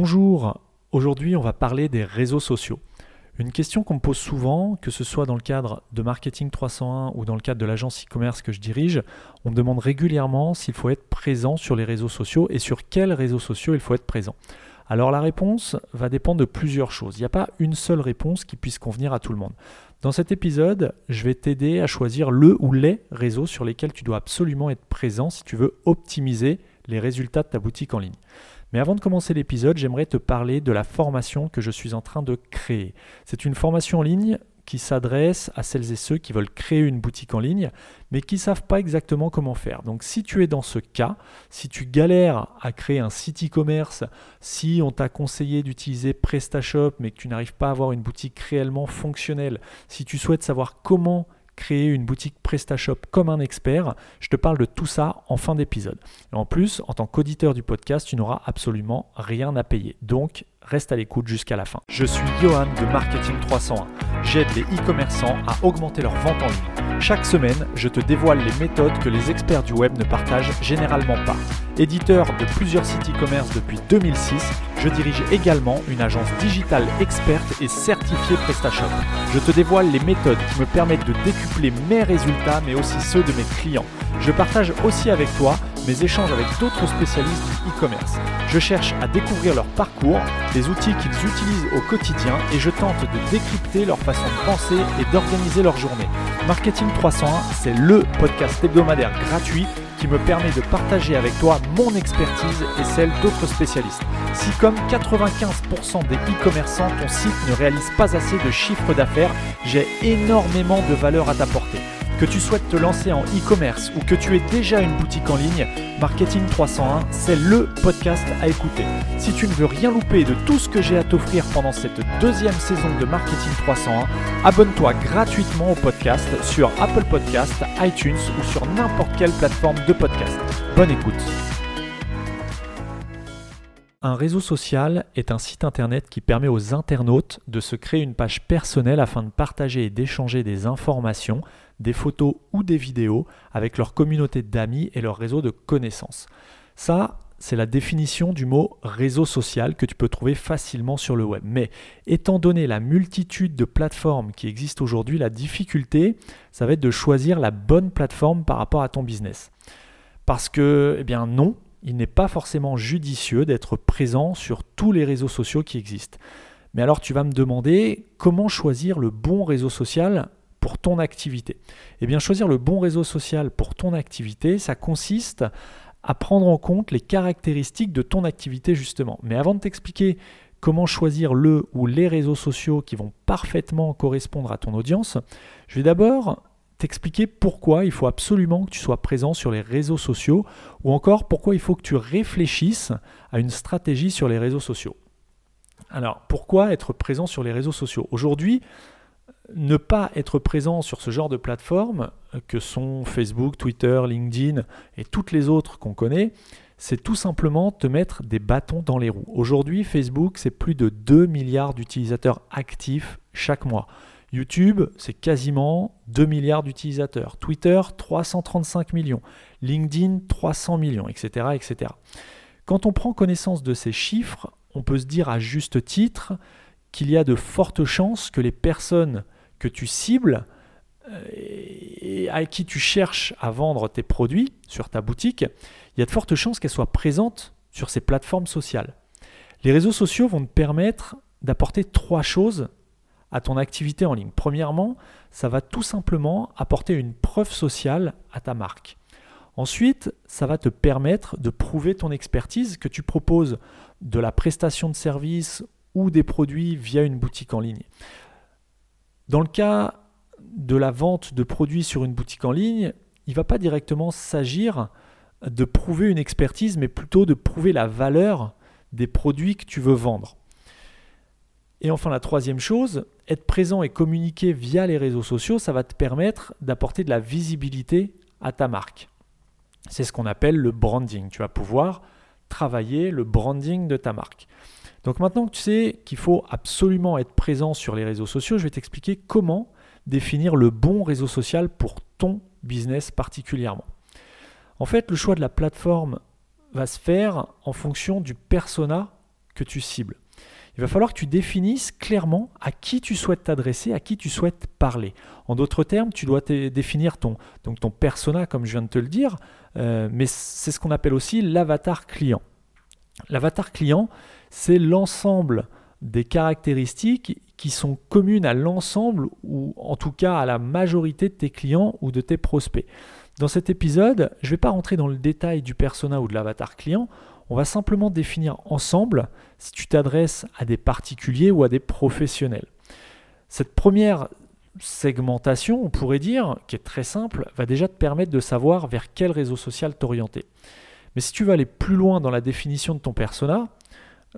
Bonjour, aujourd'hui on va parler des réseaux sociaux. Une question qu'on me pose souvent, que ce soit dans le cadre de Marketing 301 ou dans le cadre de l'agence e-commerce que je dirige, on me demande régulièrement s'il faut être présent sur les réseaux sociaux et sur quels réseaux sociaux il faut être présent. Alors la réponse va dépendre de plusieurs choses. Il n'y a pas une seule réponse qui puisse convenir à tout le monde. Dans cet épisode, je vais t'aider à choisir le ou les réseaux sur lesquels tu dois absolument être présent si tu veux optimiser les résultats de ta boutique en ligne. Mais avant de commencer l'épisode, j'aimerais te parler de la formation que je suis en train de créer. C'est une formation en ligne qui s'adresse à celles et ceux qui veulent créer une boutique en ligne, mais qui ne savent pas exactement comment faire. Donc si tu es dans ce cas, si tu galères à créer un site e-commerce, si on t'a conseillé d'utiliser PrestaShop, mais que tu n'arrives pas à avoir une boutique réellement fonctionnelle, si tu souhaites savoir comment créer une boutique PrestaShop comme un expert. Je te parle de tout ça en fin d'épisode. en plus, en tant qu'auditeur du podcast, tu n'auras absolument rien à payer. Donc, reste à l'écoute jusqu'à la fin. Je suis Johan de Marketing 301. J'aide les e-commerçants à augmenter leur vente en ligne. Chaque semaine, je te dévoile les méthodes que les experts du web ne partagent généralement pas. Éditeur de plusieurs sites e-commerce depuis 2006, je dirige également une agence digitale experte et certifiée PrestaShop. Je te dévoile les méthodes qui me permettent de décupler mes résultats mais aussi ceux de mes clients. Je partage aussi avec toi mes échanges avec d'autres spécialistes du e-commerce. Je cherche à découvrir leur parcours, les outils qu'ils utilisent au quotidien et je tente de décrypter leur façon de penser et d'organiser leur journée. Marketing 301, c'est le podcast hebdomadaire gratuit qui me permet de partager avec toi mon expertise et celle d'autres spécialistes. Si comme 95% des e-commerçants, ton site ne réalise pas assez de chiffre d'affaires, j'ai énormément de valeur à t'apporter. Que tu souhaites te lancer en e-commerce ou que tu aies déjà une boutique en ligne, Marketing 301, c'est le podcast à écouter. Si tu ne veux rien louper de tout ce que j'ai à t'offrir pendant cette deuxième saison de Marketing 301, abonne-toi gratuitement au podcast sur Apple Podcast, iTunes ou sur n'importe quelle plateforme de podcast. Bonne écoute. Un réseau social est un site internet qui permet aux internautes de se créer une page personnelle afin de partager et d'échanger des informations des photos ou des vidéos avec leur communauté d'amis et leur réseau de connaissances. Ça, c'est la définition du mot réseau social que tu peux trouver facilement sur le web. Mais étant donné la multitude de plateformes qui existent aujourd'hui, la difficulté, ça va être de choisir la bonne plateforme par rapport à ton business. Parce que, eh bien non, il n'est pas forcément judicieux d'être présent sur tous les réseaux sociaux qui existent. Mais alors tu vas me demander comment choisir le bon réseau social pour ton activité Eh bien, choisir le bon réseau social pour ton activité, ça consiste à prendre en compte les caractéristiques de ton activité justement. Mais avant de t'expliquer comment choisir le ou les réseaux sociaux qui vont parfaitement correspondre à ton audience, je vais d'abord t'expliquer pourquoi il faut absolument que tu sois présent sur les réseaux sociaux ou encore pourquoi il faut que tu réfléchisses à une stratégie sur les réseaux sociaux. Alors, pourquoi être présent sur les réseaux sociaux? Aujourd'hui, ne pas être présent sur ce genre de plateformes que sont Facebook, Twitter, LinkedIn et toutes les autres qu'on connaît, c'est tout simplement te mettre des bâtons dans les roues. Aujourd'hui, Facebook, c'est plus de 2 milliards d'utilisateurs actifs chaque mois. YouTube, c'est quasiment 2 milliards d'utilisateurs. Twitter, 335 millions. LinkedIn, 300 millions, etc., etc. Quand on prend connaissance de ces chiffres, on peut se dire à juste titre qu'il y a de fortes chances que les personnes que tu cibles euh, et à qui tu cherches à vendre tes produits sur ta boutique, il y a de fortes chances qu'elles soient présentes sur ces plateformes sociales. Les réseaux sociaux vont te permettre d'apporter trois choses à ton activité en ligne. Premièrement, ça va tout simplement apporter une preuve sociale à ta marque. Ensuite, ça va te permettre de prouver ton expertise que tu proposes de la prestation de services ou des produits via une boutique en ligne. Dans le cas de la vente de produits sur une boutique en ligne, il ne va pas directement s'agir de prouver une expertise, mais plutôt de prouver la valeur des produits que tu veux vendre. Et enfin, la troisième chose, être présent et communiquer via les réseaux sociaux, ça va te permettre d'apporter de la visibilité à ta marque. C'est ce qu'on appelle le branding. Tu vas pouvoir travailler le branding de ta marque. Donc maintenant que tu sais qu'il faut absolument être présent sur les réseaux sociaux, je vais t'expliquer comment définir le bon réseau social pour ton business particulièrement. En fait, le choix de la plateforme va se faire en fonction du persona que tu cibles. Il va falloir que tu définisses clairement à qui tu souhaites t'adresser, à qui tu souhaites parler. En d'autres termes, tu dois définir ton, donc ton persona, comme je viens de te le dire, euh, mais c'est ce qu'on appelle aussi l'avatar client. L'avatar client, c'est l'ensemble des caractéristiques qui sont communes à l'ensemble ou en tout cas à la majorité de tes clients ou de tes prospects. Dans cet épisode, je ne vais pas rentrer dans le détail du persona ou de l'avatar client, on va simplement définir ensemble si tu t'adresses à des particuliers ou à des professionnels. Cette première segmentation, on pourrait dire, qui est très simple, va déjà te permettre de savoir vers quel réseau social t'orienter. Mais si tu veux aller plus loin dans la définition de ton persona,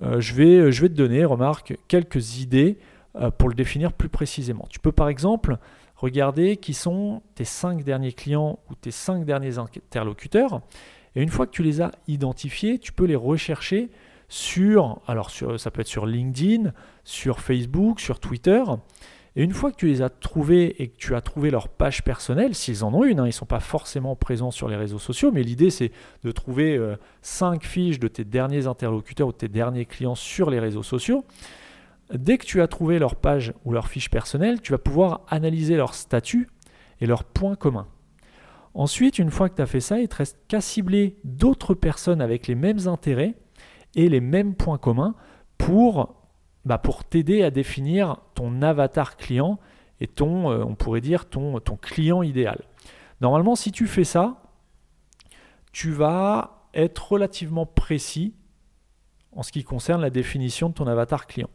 euh, je, vais, je vais te donner, remarque, quelques idées euh, pour le définir plus précisément. Tu peux par exemple regarder qui sont tes cinq derniers clients ou tes cinq derniers interlocuteurs et une fois que tu les as identifiés, tu peux les rechercher sur, alors ça peut être sur LinkedIn, sur Facebook, sur Twitter. Et une fois que tu les as trouvés et que tu as trouvé leur page personnelle, s'ils en ont une, hein, ils ne sont pas forcément présents sur les réseaux sociaux, mais l'idée c'est de trouver 5 euh, fiches de tes derniers interlocuteurs ou de tes derniers clients sur les réseaux sociaux. Dès que tu as trouvé leur page ou leur fiche personnelle, tu vas pouvoir analyser leur statut et leurs points communs. Ensuite, une fois que tu as fait ça, il te reste qu'à cibler d'autres personnes avec les mêmes intérêts et les mêmes points communs pour, bah, t'aider à définir ton avatar client et ton, euh, on pourrait dire, ton client idéal. Normalement, si tu fais ça, tu vas être relativement précis en ce qui concerne la définition de ton avatar client.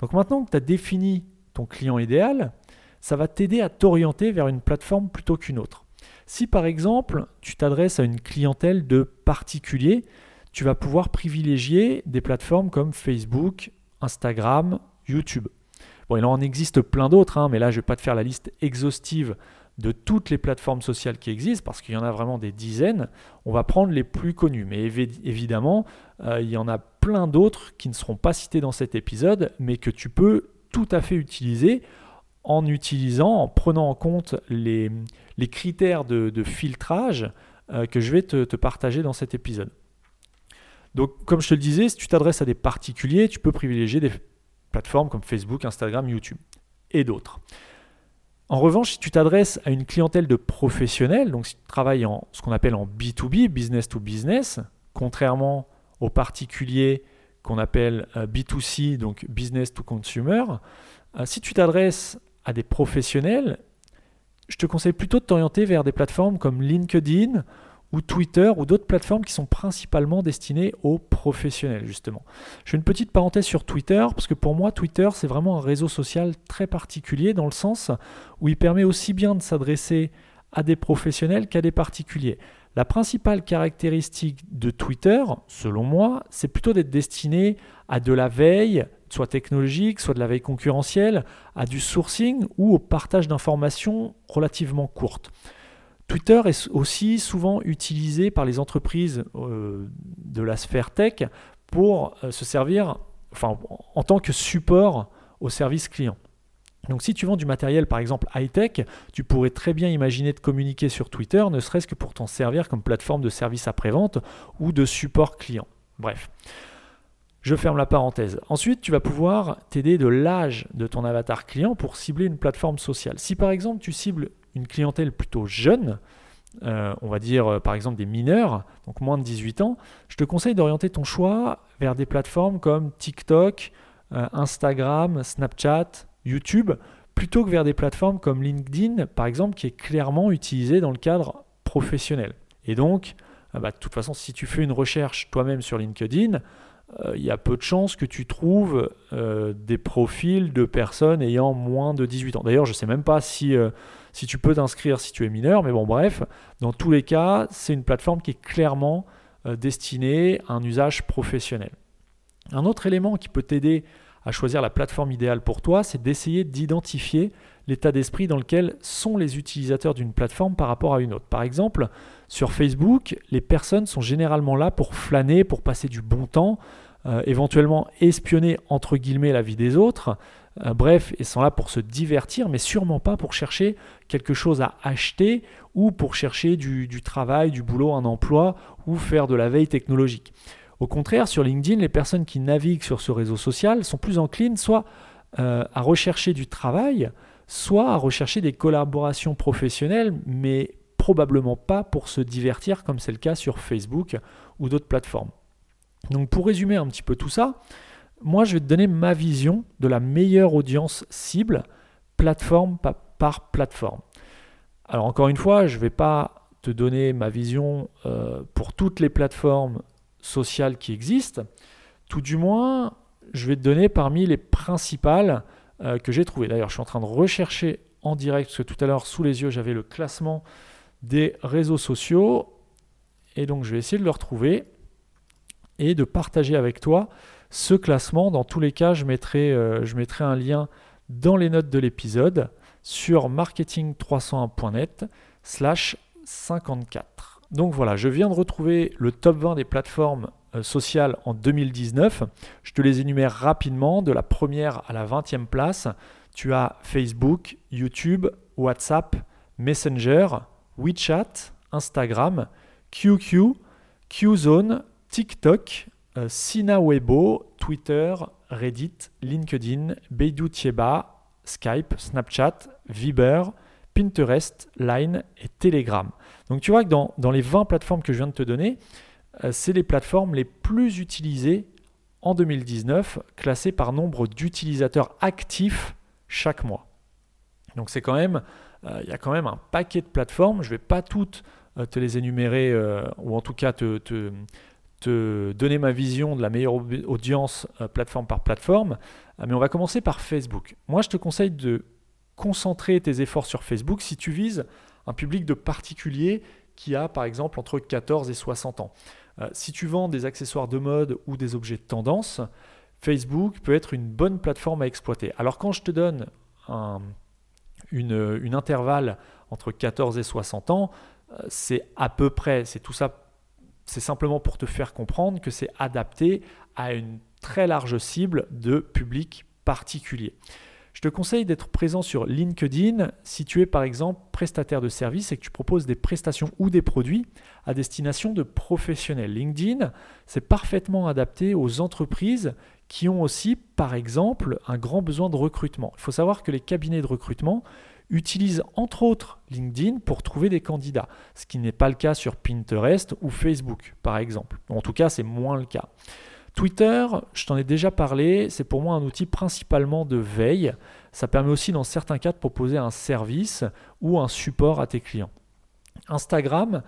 Donc maintenant que tu as défini ton client idéal, ça va t'aider à t'orienter vers une plateforme plutôt qu'une autre. Si par exemple tu t'adresses à une clientèle de particuliers, tu vas pouvoir privilégier des plateformes comme Facebook, Instagram, YouTube. Bon, il en existe plein d'autres, hein, mais là je ne vais pas te faire la liste exhaustive de toutes les plateformes sociales qui existent, parce qu'il y en a vraiment des dizaines. On va prendre les plus connues, mais évidemment, euh, il y en a plein d'autres qui ne seront pas cités dans cet épisode, mais que tu peux tout à fait utiliser en utilisant, en prenant en compte les, les critères de, filtrage euh, que je vais te, partager dans cet épisode. Donc, comme je te le disais, si tu t'adresses à des particuliers, tu peux privilégier des plateformes comme Facebook, Instagram, YouTube et d'autres. En revanche, si tu t'adresses à une clientèle de professionnels, donc si tu travailles en ce qu'on appelle en B2B, business to business, contrairement aux particuliers qu'on appelle euh, B2C, donc business to consumer, euh, si tu t'adresses à des professionnels, je te conseille plutôt de t'orienter vers des plateformes comme LinkedIn ou Twitter ou d'autres plateformes qui sont principalement destinées aux professionnels justement. Je une petite parenthèse sur Twitter parce que pour moi Twitter c'est vraiment un réseau social très particulier dans le sens où il permet aussi bien de s'adresser à des professionnels qu'à des particuliers. La principale caractéristique de Twitter, selon moi, c'est plutôt d'être destiné à de la veille, soit technologique, soit de la veille concurrentielle, à du sourcing ou au partage d'informations relativement courtes. Twitter est aussi souvent utilisé par les entreprises euh, de la sphère tech pour euh, se servir enfin, en tant que support au service client. Donc si tu vends du matériel par exemple high-tech, tu pourrais très bien imaginer de communiquer sur Twitter, ne serait-ce que pour t'en servir comme plateforme de service après-vente ou de support client. Bref. Je ferme la parenthèse. Ensuite, tu vas pouvoir t'aider de l'âge de ton avatar client pour cibler une plateforme sociale. Si par exemple tu cibles une clientèle plutôt jeune, euh, on va dire euh, par exemple des mineurs, donc moins de 18 ans, je te conseille d'orienter ton choix vers des plateformes comme TikTok, euh, Instagram, Snapchat, YouTube, plutôt que vers des plateformes comme LinkedIn, par exemple, qui est clairement utilisée dans le cadre professionnel. Et donc, bah, de toute façon, si tu fais une recherche toi-même sur LinkedIn, il y a peu de chances que tu trouves euh, des profils de personnes ayant moins de 18 ans. D'ailleurs, je ne sais même pas si, euh, si tu peux t'inscrire si tu es mineur, mais bon, bref, dans tous les cas, c'est une plateforme qui est clairement destinée à un usage professionnel. Un autre élément qui peut t'aider à choisir la plateforme idéale pour toi, c'est d'essayer d'identifier l'état d'esprit dans lequel sont les utilisateurs d'une plateforme par rapport à une autre. Par exemple, sur Facebook, les personnes sont généralement là pour flâner, pour passer du bon temps, euh, éventuellement espionner entre guillemets la vie des autres. Euh, bref, ils sont là pour se divertir, mais sûrement pas pour chercher quelque chose à acheter ou pour chercher du, travail, du boulot, un emploi ou faire de la veille technologique. Au contraire, sur LinkedIn, les personnes qui naviguent sur ce réseau social sont plus enclines soit euh, à rechercher du travail, soit à rechercher des collaborations professionnelles, mais probablement pas pour se divertir comme c'est le cas sur Facebook ou d'autres plateformes. Donc pour résumer un petit peu tout ça, moi je vais te donner ma vision de la meilleure audience cible, plateforme par plateforme. Alors encore une fois, je ne vais pas te donner ma vision euh, pour toutes les plateformes sociales qui existent. Tout du moins, je vais te donner parmi les principales euh, que j'ai trouvées. D'ailleurs, je suis en train de rechercher en direct, parce que tout à l'heure, sous les yeux, j'avais le classement des réseaux sociaux. Et donc, je vais essayer de le retrouver et de partager avec toi ce classement. Dans tous les cas, je mettrai, euh, je mettrai un lien dans les notes de l'épisode sur marketing301.net slash 54. Donc voilà, je viens de retrouver le top 20 des plateformes euh, sociales en 2019. Je te les énumère rapidement, de la première à la 20e place. Tu as Facebook, YouTube, WhatsApp, Messenger, WeChat, Instagram, QQ, QZone, TikTok, euh, Sina Weibo, Twitter, Reddit, LinkedIn, Beidou Tieba, Skype, Snapchat, Viber, Pinterest, Line et Telegram. Donc tu vois que dans, les 20 plateformes que je viens de te donner, euh, c'est les plateformes les plus utilisées en 2019, classées par nombre d'utilisateurs actifs chaque mois. Donc c'est quand même, il y a quand même un paquet de plateformes. Je ne vais pas toutes euh, te les énumérer, ou en tout cas te, donner ma vision de la meilleure audience plateforme par plateforme, mais on va commencer par Facebook. Moi, je te conseille de concentrer tes efforts sur Facebook si tu vises un public de particuliers qui a par exemple entre 14 et 60 ans. Euh, si tu vends des accessoires de mode ou des objets de tendance, Facebook peut être une bonne plateforme à exploiter. Alors quand je te donne un une, intervalle entre 14 et 60 ans, euh, c'est à peu près, c'est tout ça, c'est simplement pour te faire comprendre que c'est adapté à une très large cible de public particulier. Je te conseille d'être présent sur LinkedIn si tu es par exemple prestataire de services et que tu proposes des prestations ou des produits à destination de professionnels. LinkedIn, c'est parfaitement adapté aux entreprises qui ont aussi par exemple un grand besoin de recrutement. Il faut savoir que les cabinets de recrutement utilisent entre autres LinkedIn pour trouver des candidats, ce qui n'est pas le cas sur Pinterest ou Facebook par exemple. En tout cas, c'est moins le cas. Twitter, je t'en ai déjà parlé, c'est pour moi un outil principalement de veille. Ça permet aussi dans certains cas de proposer un service ou un support à tes clients. Instagram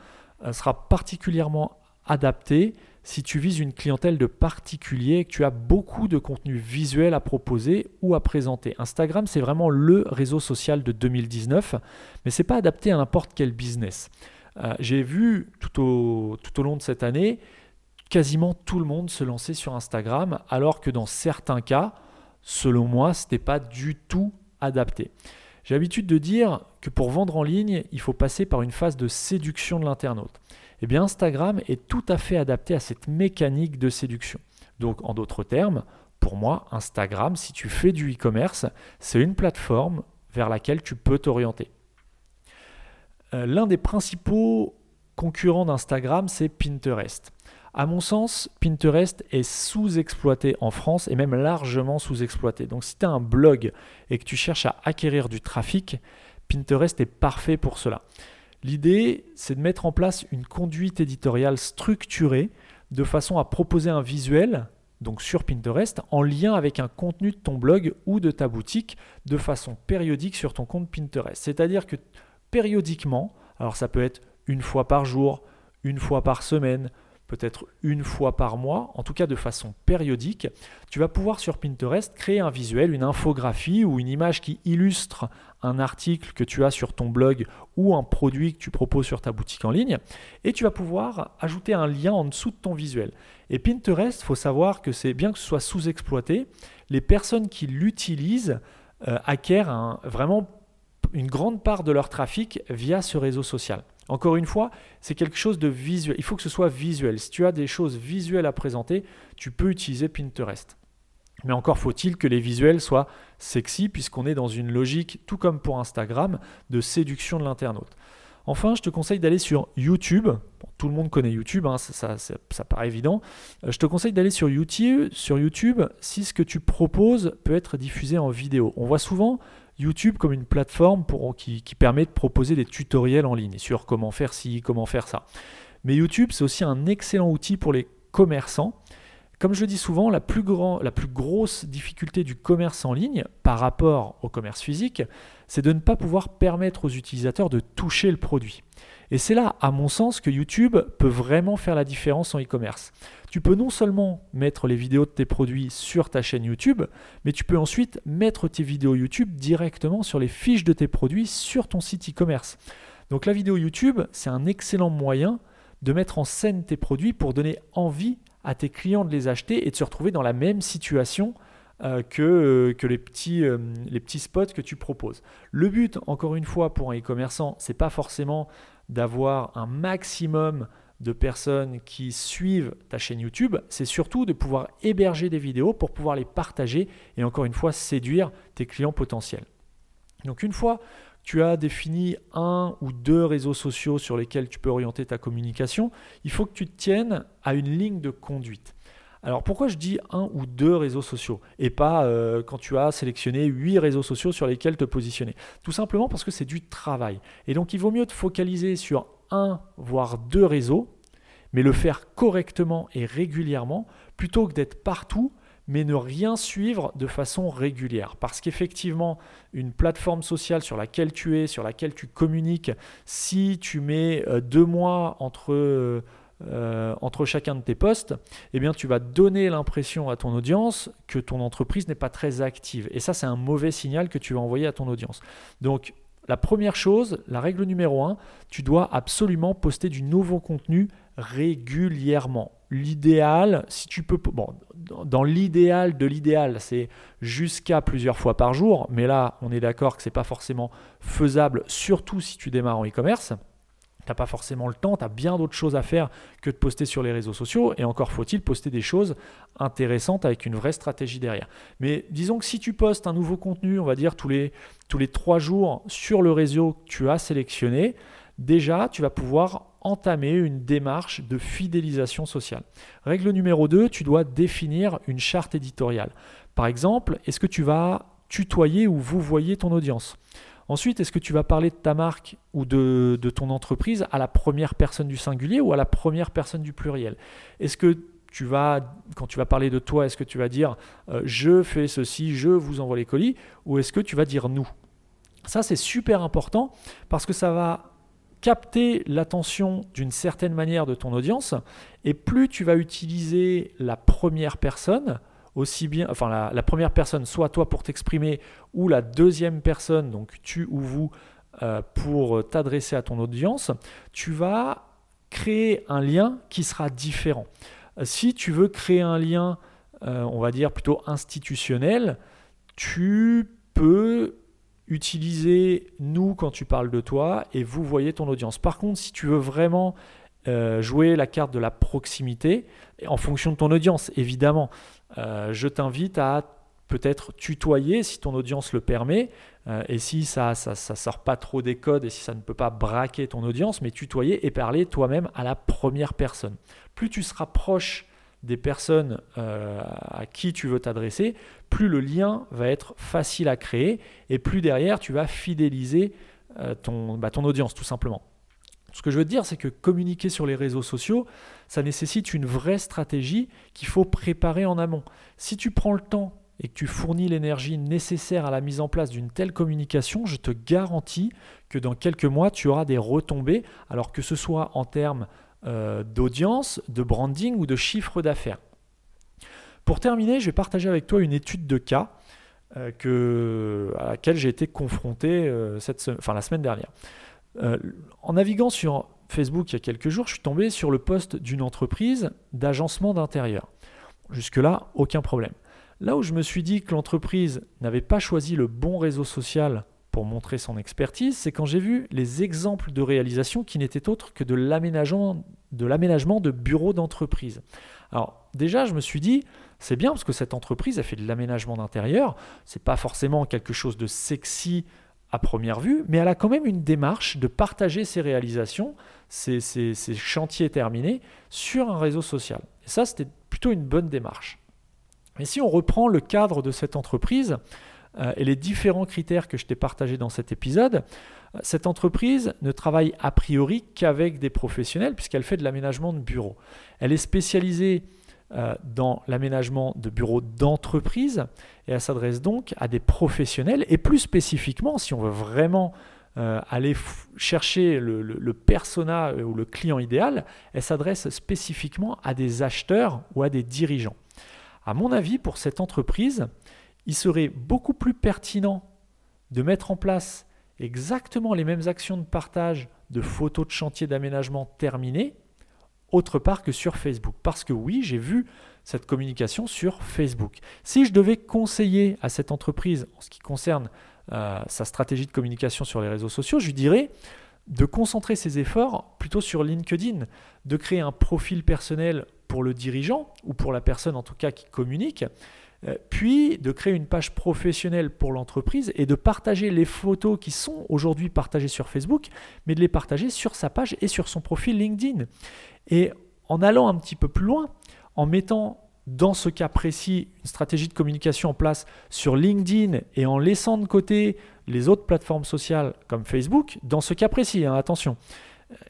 euh, sera particulièrement adapté si tu vises une clientèle de particuliers et que tu as beaucoup de contenu visuel à proposer ou à présenter. Instagram, c'est vraiment le réseau social de 2019, mais ce n'est pas adapté à n'importe quel business. Euh, j'ai vu tout au, tout au long de cette année quasiment tout le monde se lançait sur Instagram, alors que dans certains cas, selon moi, ce n'était pas du tout adapté. J'ai l'habitude de dire que pour vendre en ligne, il faut passer par une phase de séduction de l'internaute. Eh bien, Instagram est tout à fait adapté à cette mécanique de séduction. Donc, en d'autres termes, pour moi, Instagram, si tu fais du e-commerce, c'est une plateforme vers laquelle tu peux t'orienter. Euh, l'un des principaux concurrents d'Instagram, c'est Pinterest. À mon sens, Pinterest est sous-exploité en France et même largement sous-exploité. Donc si tu as un blog et que tu cherches à acquérir du trafic, Pinterest est parfait pour cela. L'idée, c'est de mettre en place une conduite éditoriale structurée de façon à proposer un visuel, donc sur Pinterest, en lien avec un contenu de ton blog ou de ta boutique de façon périodique sur ton compte Pinterest. C'est-à-dire que périodiquement, alors ça peut être une fois par jour, une fois par semaine, peut-être une fois par mois, en tout cas de façon périodique, tu vas pouvoir sur Pinterest créer un visuel, une infographie ou une image qui illustre un article que tu as sur ton blog ou un produit que tu proposes sur ta boutique en ligne, et tu vas pouvoir ajouter un lien en dessous de ton visuel. Et Pinterest, il faut savoir que c'est bien que ce soit sous-exploité, les personnes qui l'utilisent euh, acquièrent vraiment une grande part de leur trafic via ce réseau social. Encore une fois, c'est quelque chose de visuel. Il faut que ce soit visuel. Si tu as des choses visuelles à présenter, tu peux utiliser Pinterest. Mais encore faut-il que les visuels soient sexy, puisqu'on est dans une logique, tout comme pour Instagram, de séduction de l'internaute. Enfin, je te conseille d'aller sur YouTube. tout le monde connaît YouTube, hein, ça, paraît évident. Euh, je te conseille d'aller sur YouTube si ce que tu proposes peut être diffusé en vidéo. On voit souvent YouTube comme une plateforme qui, permet de proposer des tutoriels en ligne sur comment faire ci, comment faire ça. Mais YouTube, c'est aussi un excellent outil pour les commerçants comme je dis souvent, la plus grosse difficulté du commerce en ligne par rapport au commerce physique, c'est de ne pas pouvoir permettre aux utilisateurs de toucher le produit. Et c'est là, à mon sens, que YouTube peut vraiment faire la différence en e-commerce. Tu peux non seulement mettre les vidéos de tes produits sur ta chaîne YouTube, mais tu peux ensuite mettre tes vidéos YouTube directement sur les fiches de tes produits sur ton site e-commerce. Donc la vidéo YouTube, c'est un excellent moyen de mettre en scène tes produits pour donner envie à tes clients de les acheter et de se retrouver dans la même situation euh, que, euh, que les, petits, euh, les petits spots que tu proposes. Le but, encore une fois, pour un e-commerçant, c'est pas forcément d'avoir un maximum de personnes qui suivent ta chaîne YouTube, c'est surtout de pouvoir héberger des vidéos pour pouvoir les partager et encore une fois séduire tes clients potentiels. Donc une fois tu as défini un ou deux réseaux sociaux sur lesquels tu peux orienter ta communication, il faut que tu tiennes à une ligne de conduite. Alors pourquoi je dis un ou deux réseaux sociaux et pas euh, quand tu as sélectionné huit réseaux sociaux sur lesquels te positionner? Tout simplement parce que c'est du travail. Et donc il vaut mieux te focaliser sur un voire deux réseaux, mais le faire correctement et régulièrement plutôt que d'être partout mais ne rien suivre de façon régulière. Parce qu'effectivement, une plateforme sociale sur laquelle tu es, sur laquelle tu communiques, si tu mets euh, deux mois entre, euh, entre chacun de tes postes, eh bien, tu vas donner l'impression à ton audience que ton entreprise n'est pas très active. Et ça, c'est un mauvais signal que tu vas envoyer à ton audience. Donc, la première chose, la règle numéro un, tu dois absolument poster du nouveau contenu régulièrement. L'idéal, si tu peux, bon, dans l'idéal de l'idéal, c'est jusqu'à plusieurs fois par jour, mais là, on est d'accord que ce n'est pas forcément faisable, surtout si tu démarres en e-commerce. Tu n'as pas forcément le temps, tu as bien d'autres choses à faire que de poster sur les réseaux sociaux, et encore faut-il poster des choses intéressantes avec une vraie stratégie derrière. Mais disons que si tu postes un nouveau contenu, on va dire tous les, tous les trois jours sur le réseau que tu as sélectionné, déjà tu vas pouvoir entamer une démarche de fidélisation sociale. Règle numéro 2, tu dois définir une charte éditoriale. Par exemple, est-ce que tu vas tutoyer ou vous voyez ton audience? Ensuite, est-ce que tu vas parler de ta marque ou de, ton entreprise à la première personne du singulier ou à la première personne du pluriel? Est-ce que tu vas, quand tu vas parler de toi, est-ce que tu vas dire euh, je fais ceci, je vous envoie les colis ou est-ce que tu vas dire nous? Ça, c'est super important parce que ça va capter l'attention d'une certaine manière de ton audience, et plus tu vas utiliser la première personne, aussi bien, enfin la, première personne, soit toi pour t'exprimer, ou la deuxième personne, donc tu ou vous, euh, pour t'adresser à ton audience, tu vas créer un lien qui sera différent. Si tu veux créer un lien, euh, on va dire plutôt institutionnel, tu peux utiliser nous quand tu parles de toi et vous voyez ton audience. Par contre, si tu veux vraiment euh, jouer la carte de la proximité, en fonction de ton audience, évidemment, euh, je t'invite à peut-être tutoyer si ton audience le permet, euh, et si ça ça, sort pas trop des codes et si ça ne peut pas braquer ton audience, mais tutoyer et parler toi-même à la première personne. Plus tu seras proche des personnes euh, à qui tu veux t'adresser, plus le lien va être facile à créer et plus derrière tu vas fidéliser bah, ton audience tout simplement. Ce que je veux dire, c'est que communiquer sur les réseaux sociaux, ça nécessite une vraie stratégie qu'il faut préparer en amont. Si tu prends le temps et que tu fournis l'énergie nécessaire à la mise en place d'une telle communication, je te garantis que dans quelques mois, tu auras des retombées, alors que ce soit en termes euh, d'audience, de branding ou de chiffre d'affaires. Pour terminer, je vais partager avec toi une étude de cas euh, à laquelle j'ai été confronté euh, cette enfin, la semaine dernière. En naviguant sur Facebook il y a quelques jours, je suis tombé sur le poste d'une entreprise d'agencement d'intérieur. Jusque-là, aucun problème. Là où je me suis dit que l'entreprise n'avait pas choisi le bon réseau social pour montrer son expertise, c'est quand j'ai vu les exemples de réalisation qui n'étaient autres que de l'aménagement de, de bureaux d'entreprise. Alors déjà, je me suis dit, c'est bien parce que cette entreprise a fait de l'aménagement d'intérieur, c'est pas forcément quelque chose de sexy à première vue, mais elle a quand même une démarche de partager ses réalisations, ses, chantiers terminés sur un réseau social. Et ça, c'était plutôt une bonne démarche. Mais si on reprend le cadre de cette entreprise euh, et les différents critères que je t'ai partagés dans cet épisode, cette entreprise ne travaille a priori qu'avec des professionnels puisqu'elle fait de l'aménagement de bureaux. Elle est spécialisée euh, dans l'aménagement de bureaux d'entreprise et elle s'adresse donc à des professionnels et plus spécifiquement, si on veut vraiment euh, aller chercher le, le, persona euh, ou le client idéal, elle s'adresse spécifiquement à des acheteurs ou à des dirigeants. À mon avis, pour cette entreprise, il serait beaucoup plus pertinent de mettre en place exactement les mêmes actions de partage de photos de chantier d'aménagement terminées autre part que sur Facebook. Parce que oui, j'ai vu cette communication sur Facebook. Si je devais conseiller à cette entreprise en ce qui concerne euh, sa stratégie de communication sur les réseaux sociaux, je lui dirais de concentrer ses efforts plutôt sur LinkedIn, de créer un profil personnel pour le dirigeant ou pour la personne en tout cas qui communique, puis de créer une page professionnelle pour l'entreprise et de partager les photos qui sont aujourd'hui partagées sur Facebook, mais de les partager sur sa page et sur son profil LinkedIn. Et en allant un petit peu plus loin, en mettant dans ce cas précis une stratégie de communication en place sur LinkedIn et en laissant de côté les autres plateformes sociales comme Facebook, dans ce cas précis, hein, attention,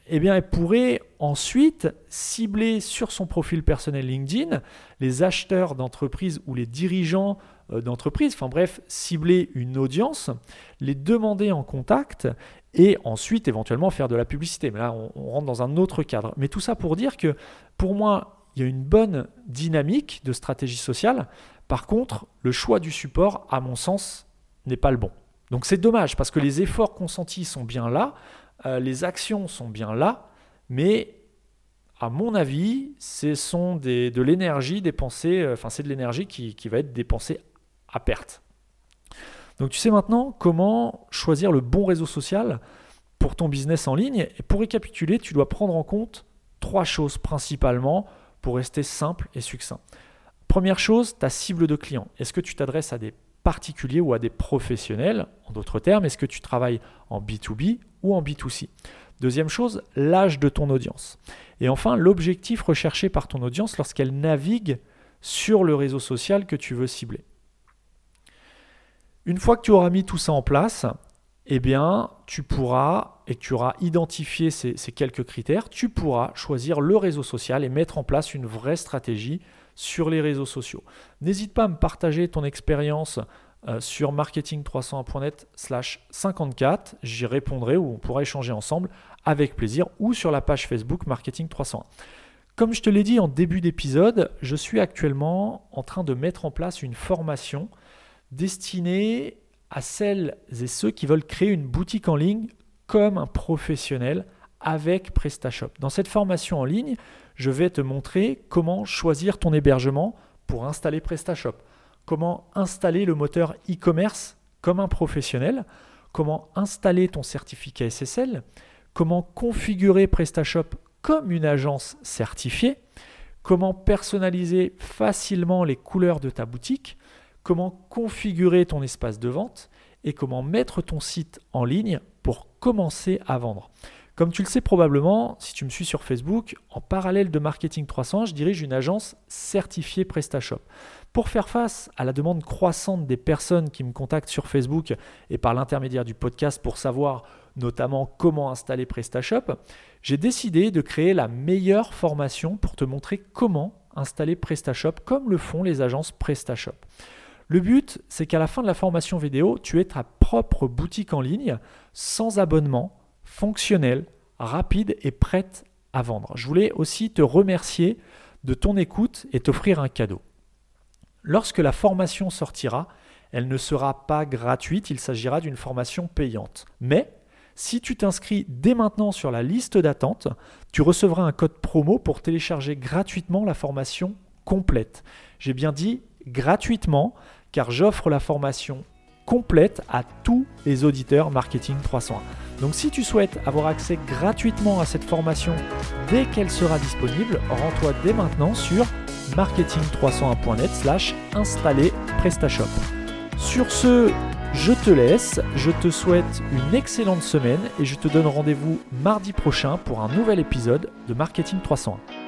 eh bien, elle pourrait ensuite cibler sur son profil personnel LinkedIn les acheteurs d'entreprises ou les dirigeants euh, d'entreprises, enfin bref, cibler une audience, les demander en contact et ensuite éventuellement faire de la publicité. Mais là, on, rentre dans un autre cadre. Mais tout ça pour dire que pour moi, il y a une bonne dynamique de stratégie sociale. Par contre, le choix du support, à mon sens, n'est pas le bon. Donc c'est dommage parce que les efforts consentis sont bien là, euh, les actions sont bien là, mais à mon avis, ce sont de l'énergie dépensée, euh, enfin c'est de l'énergie qui va être dépensée à perte. Donc tu sais maintenant comment choisir le bon réseau social pour ton business en ligne. Et pour récapituler, tu dois prendre en compte trois choses principalement pour rester simple et succinct. Première chose, ta cible de client. Est-ce que tu t'adresses à des particuliers ou à des professionnels? En d'autres termes, est-ce que tu travailles en B2B ou en B2C Deuxième chose, l'âge de ton audience. Et enfin, l'objectif recherché par ton audience lorsqu'elle navigue sur le réseau social que tu veux cibler. Une fois que tu auras mis tout ça en place, eh bien, tu pourras, et tu auras identifié ces, quelques critères, tu pourras choisir le réseau social et mettre en place une vraie stratégie sur les réseaux sociaux. N'hésite pas à me partager ton expérience euh, sur marketing301.net slash 54. J'y répondrai ou on pourra échanger ensemble avec plaisir ou sur la page Facebook Marketing 301. Comme je te l'ai dit en début d'épisode, je suis actuellement en train de mettre en place une formation destiné à celles et ceux qui veulent créer une boutique en ligne comme un professionnel avec PrestaShop. Dans cette formation en ligne, je vais te montrer comment choisir ton hébergement pour installer PrestaShop, comment installer le moteur e-commerce comme un professionnel, comment installer ton certificat SSL, comment configurer PrestaShop comme une agence certifiée, comment personnaliser facilement les couleurs de ta boutique, comment configurer ton espace de vente et comment mettre ton site en ligne pour commencer à vendre. Comme tu le sais probablement, si tu me suis sur Facebook, en parallèle de Marketing 300, je dirige une agence certifiée PrestaShop. Pour faire face à la demande croissante des personnes qui me contactent sur Facebook et par l'intermédiaire du podcast pour savoir notamment comment installer PrestaShop, j'ai décidé de créer la meilleure formation pour te montrer comment installer PrestaShop comme le font les agences PrestaShop. Le but, c'est qu'à la fin de la formation vidéo, tu aies ta propre boutique en ligne, sans abonnement, fonctionnelle, rapide et prête à vendre. Je voulais aussi te remercier de ton écoute et t'offrir un cadeau. Lorsque la formation sortira, elle ne sera pas gratuite, il s'agira d'une formation payante. Mais si tu t'inscris dès maintenant sur la liste d'attente, tu recevras un code promo pour télécharger gratuitement la formation complète. J'ai bien dit gratuitement car j'offre la formation complète à tous les auditeurs Marketing 301. Donc si tu souhaites avoir accès gratuitement à cette formation dès qu'elle sera disponible, rends-toi dès maintenant sur marketing301.net slash installer PrestaShop. Sur ce, Je te laisse, je te souhaite une excellente semaine et je te donne rendez-vous mardi prochain pour un nouvel épisode de Marketing 301.